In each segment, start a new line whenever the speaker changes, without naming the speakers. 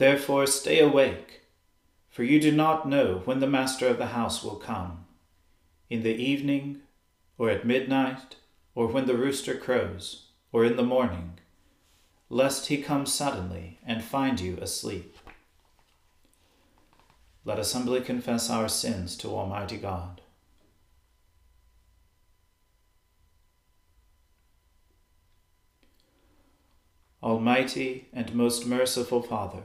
Therefore stay awake, for you do not know when the master of the house will come in the evening, or at midnight, or when the rooster crows, or in the morning, lest he come suddenly and find you asleep. Let us humbly confess our sins to Almighty God. Almighty and most merciful Father,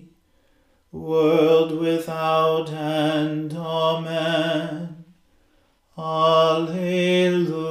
world without end. Amen. Alleluia.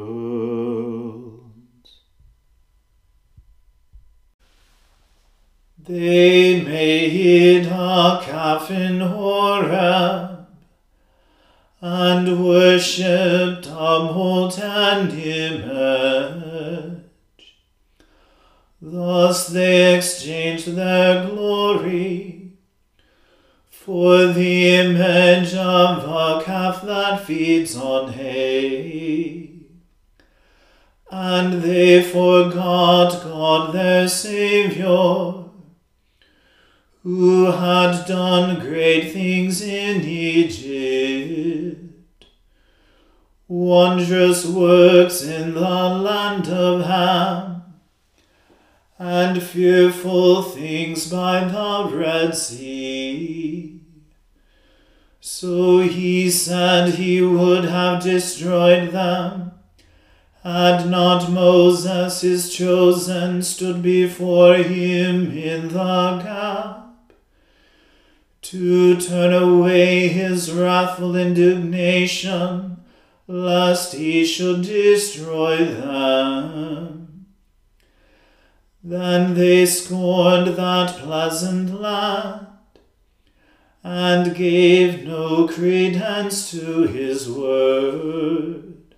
They made a calf in Horeb and worshipped a molten image. Thus they exchanged their glory for the image of a calf that feeds on hay. And they forgot God their Saviour who had done great things in Egypt, wondrous works in the land of Ham, and fearful things by the Red Sea. So he said he would have destroyed them, had not Moses his chosen stood before him in the gap to turn away his wrathful indignation, lest he should destroy them. Then they scorned that pleasant land and gave no credence to his word,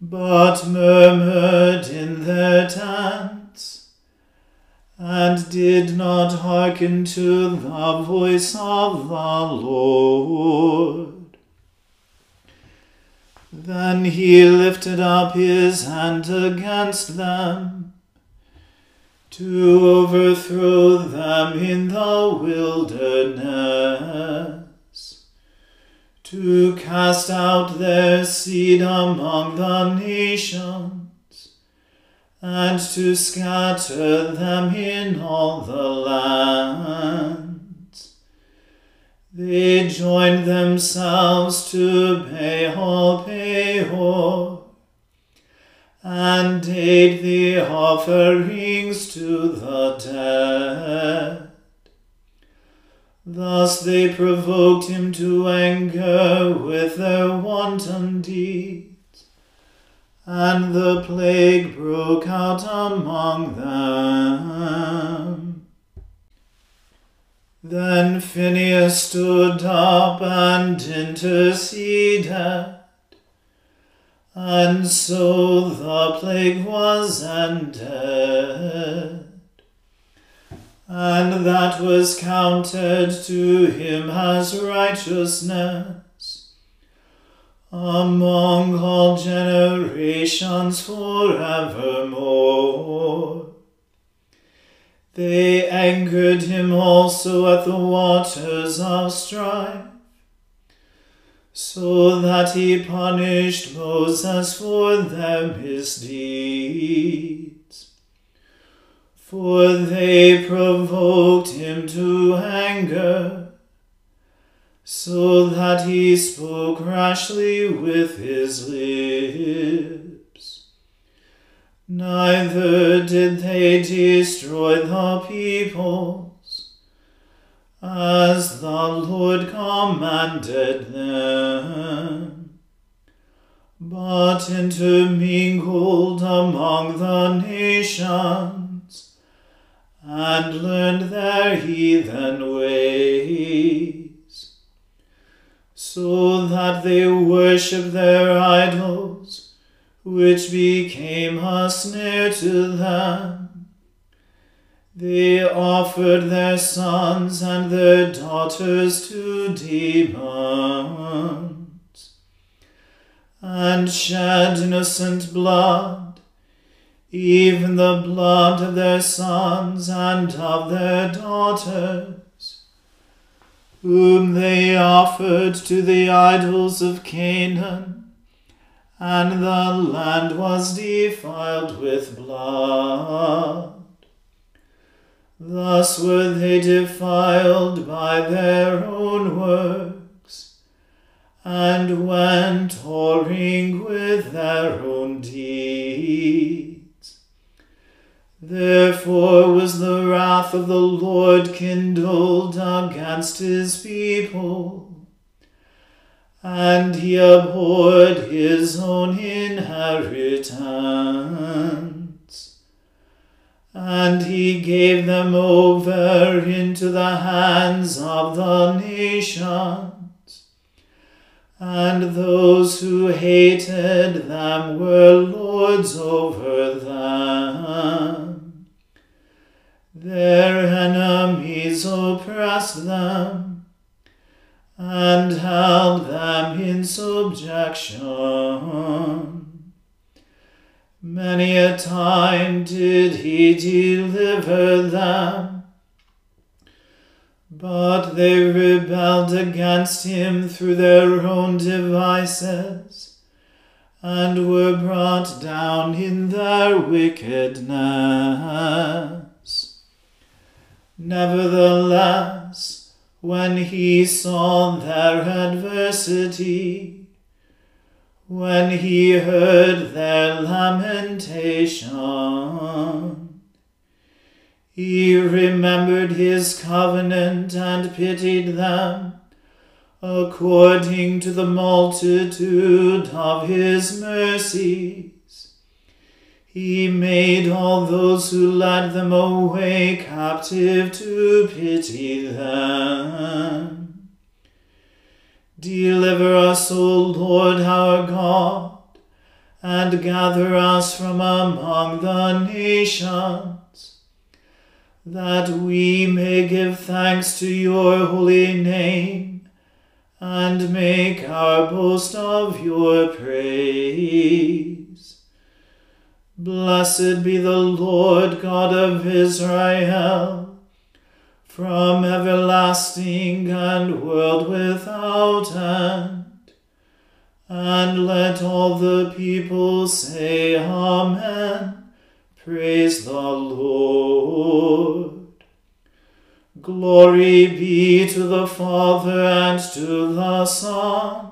but murmured in their tents and did not hearken to the voice of the Lord. Then he lifted up his hand against them to overthrow them in the wilderness, to cast out their seed among the nations, and to scatter them in all the land. They joined themselves to Baal Peor and ate the offerings to the dead. Thus they provoked him to anger with their wanton deeds, and the plague broke out among them. Then Phinehas stood up and interceded and so the plague was ended, and that was counted to him as righteousness among all generations forevermore. They angered him also at the waters of strife so that he punished Moses for their misdeeds. For they provoked him to anger, so that he spoke rashly with his lips. Neither did they destroy the peoples, as the Lord commanded them, but intermingled among the nations, and learned their heathen ways, so that they worship their idols, which became a snare to them. They offered their sons and their daughters to demons, and shed innocent blood, even the blood of their sons and of their daughters, whom they offered to the idols of Canaan, and the land was defiled with blood. Thus were they defiled by their own works, and went whoring with their own deeds. Therefore was the wrath of the Lord kindled against his people, and he abhorred his own inheritance and he gave them over into the hands of the nations. And those who hated them were lords over them. Their enemies oppressed them and held them in subjection. Many a time did he deliver them, but they rebelled against him through their own devices, and were brought down in their wickedness. Nevertheless, when he saw their adversity, when he heard their lamentation. He remembered his covenant and pitied them according to the multitude of his mercies. He made all those who led them away captive to pity them. Deliver us, O Lord our God, and gather us from among the nations, that we may give thanks to your holy name and make our boast of your praise. Blessed be the Lord God of Israel, from everlasting and world without end. And let all the people say, Amen. Praise the Lord. Glory be to the Father and to the Son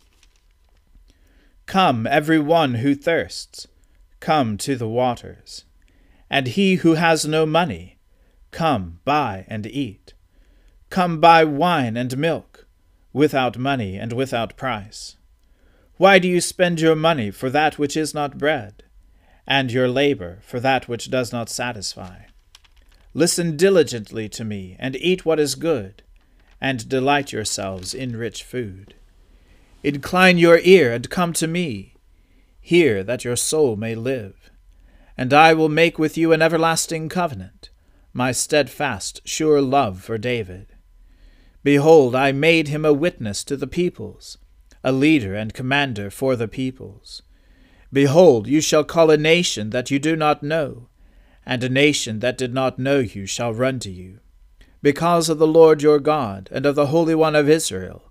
Come, every one who thirsts, come to the waters. And he who has no money, come buy and eat. Come buy wine and milk, without money and without price. Why do you spend your money for that which is not bread, and your labor for that which does not satisfy? Listen diligently to me, and eat what is good, and delight yourselves in rich food. Incline your ear and come to me. Hear that your soul may live. And I will make with you an everlasting covenant, my steadfast, sure love for David. Behold, I made him a witness to the peoples, a leader and commander for the peoples. Behold, you shall call a nation that you do not know, and a nation that did not know you shall run to you. Because of the Lord your God, and of the Holy One of Israel,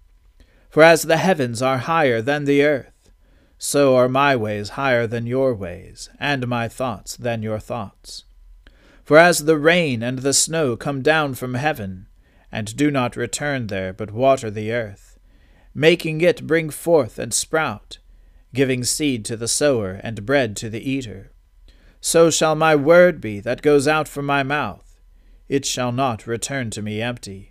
For as the heavens are higher than the earth, so are my ways higher than your ways, and my thoughts than your thoughts. For as the rain and the snow come down from heaven, and do not return there, but water the earth, making it bring forth and sprout, giving seed to the sower and bread to the eater, so shall my word be that goes out from my mouth. It shall not return to me empty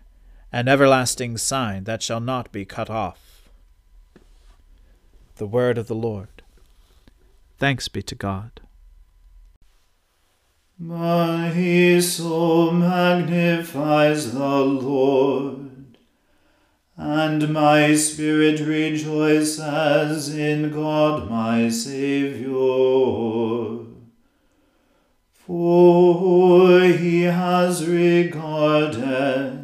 an everlasting sign that shall not be cut off. The Word of the Lord. Thanks be to God.
My soul magnifies the Lord, and my spirit rejoices in God my Saviour. For he has regarded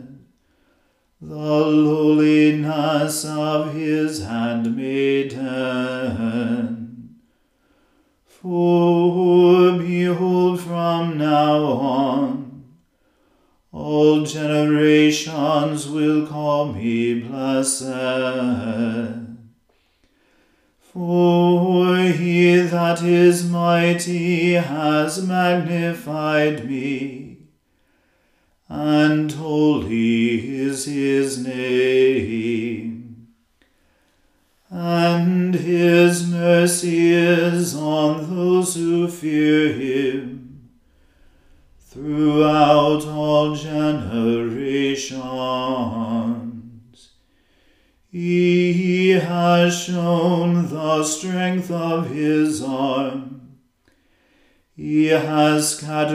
the lowliness of his handmaiden.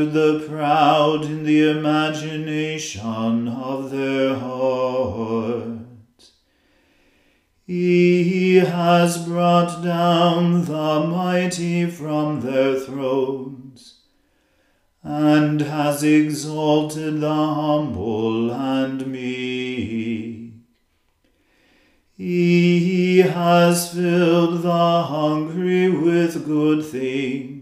The proud in the imagination of their hearts. He has brought down the mighty from their thrones and has exalted the humble and meek. He has filled the hungry with good things,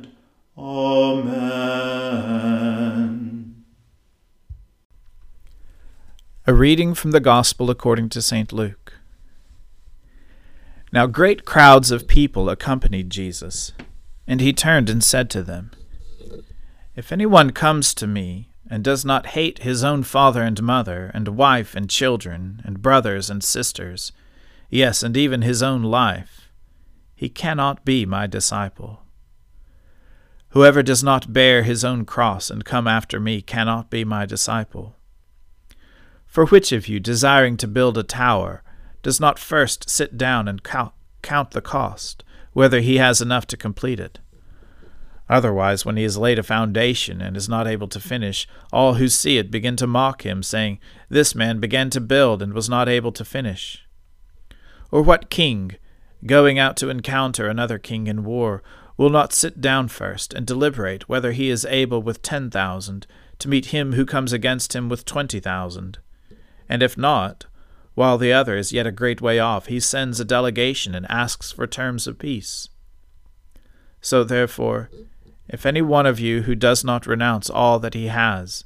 Amen.
A reading from the Gospel according to St. Luke. Now great crowds of people accompanied Jesus, and he turned and said to them, if anyone comes to me, and does not hate his own father and mother, and wife and children, and brothers and sisters, yes, and even his own life, he cannot be my disciple. Whoever does not bear his own cross and come after me cannot be my disciple. For which of you, desiring to build a tower, does not first sit down and count the cost, whether he has enough to complete it? Otherwise, when he has laid a foundation and is not able to finish, all who see it begin to mock him, saying, This man began to build and was not able to finish. Or what king, going out to encounter another king in war, will not sit down first and deliberate whether he is able with ten thousand to meet him who comes against him with twenty thousand? And if not, while the other is yet a great way off, he sends a delegation and asks for terms of peace. So therefore, if any one of you who does not renounce all that he has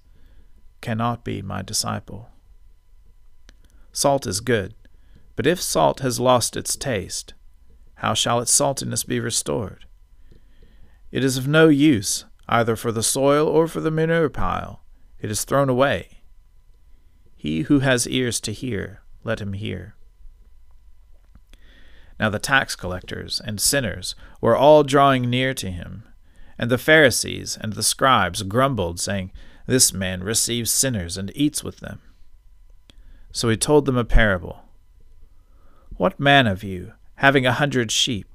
cannot be my disciple. Salt is good, but if salt has lost its taste, how shall its saltiness be restored? It is of no use either for the soil or for the manure pile. It is thrown away. He who has ears to hear, let him hear. Now the tax collectors and sinners were all drawing near to him. And the Pharisees and the scribes grumbled, saying, This man receives sinners and eats with them. So he told them a parable. What man of you, having a hundred sheep,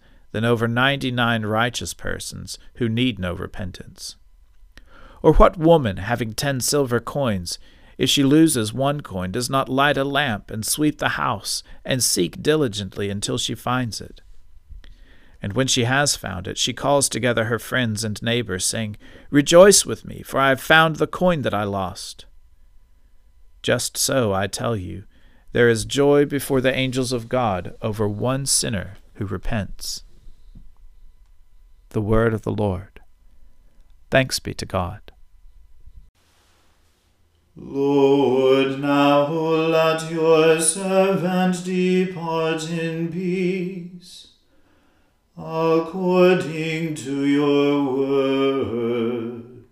than over ninety nine righteous persons who need no repentance. Or what woman, having ten silver coins, if she loses one coin, does not light a lamp and sweep the house and seek diligently until she finds it? And when she has found it, she calls together her friends and neighbors, saying, Rejoice with me, for I have found the coin that I lost. Just so, I tell you, there is joy before the angels of God over one sinner who repents. The word of the Lord. Thanks be to God.
Lord, now let your servant depart in peace according to your word.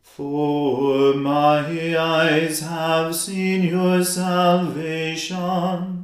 For my eyes have seen your salvation,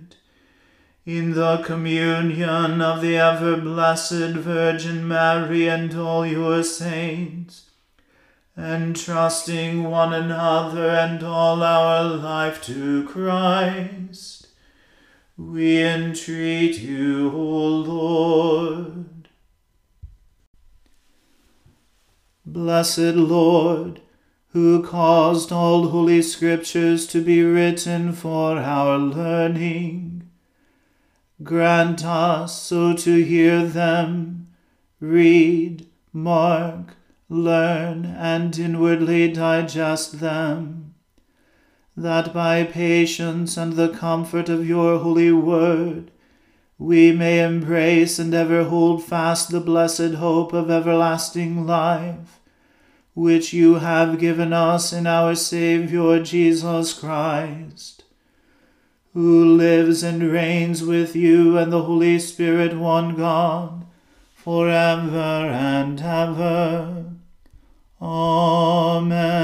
in the communion of the ever blessed Virgin Mary and all your saints, entrusting one another and all our life to Christ, we entreat you, O Lord. Blessed Lord, who caused all holy scriptures to be written for our learning, Grant us so to hear them, read, mark, learn, and inwardly digest them, that by patience and the comfort of your holy word we may embrace and ever hold fast the blessed hope of everlasting life, which you have given us in our Saviour Jesus Christ who lives and reigns with you and the Holy Spirit, one God, for ever and ever. Amen.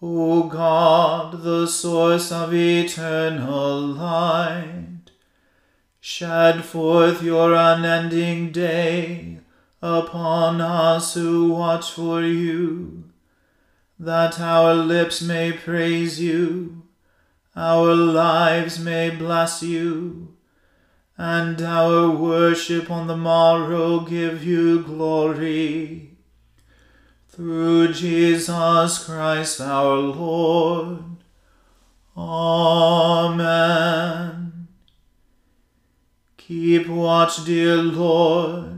O God, the source of eternal light, shed forth your unending day upon us who watch for you that our lips may praise you, our lives may bless you, and our worship on the morrow give you glory. Through Jesus Christ our Lord. Amen. Keep watch, dear Lord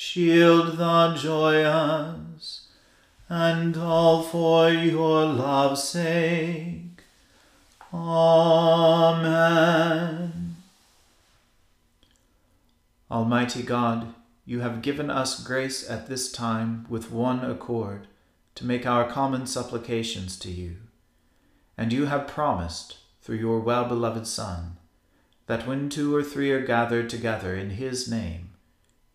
shield the joyous, and all for your love's sake. Amen. Almighty God, you have given us grace at this time with one accord to make our common supplications to you. And you have promised, through your well beloved Son, that when two or three are gathered together in his name,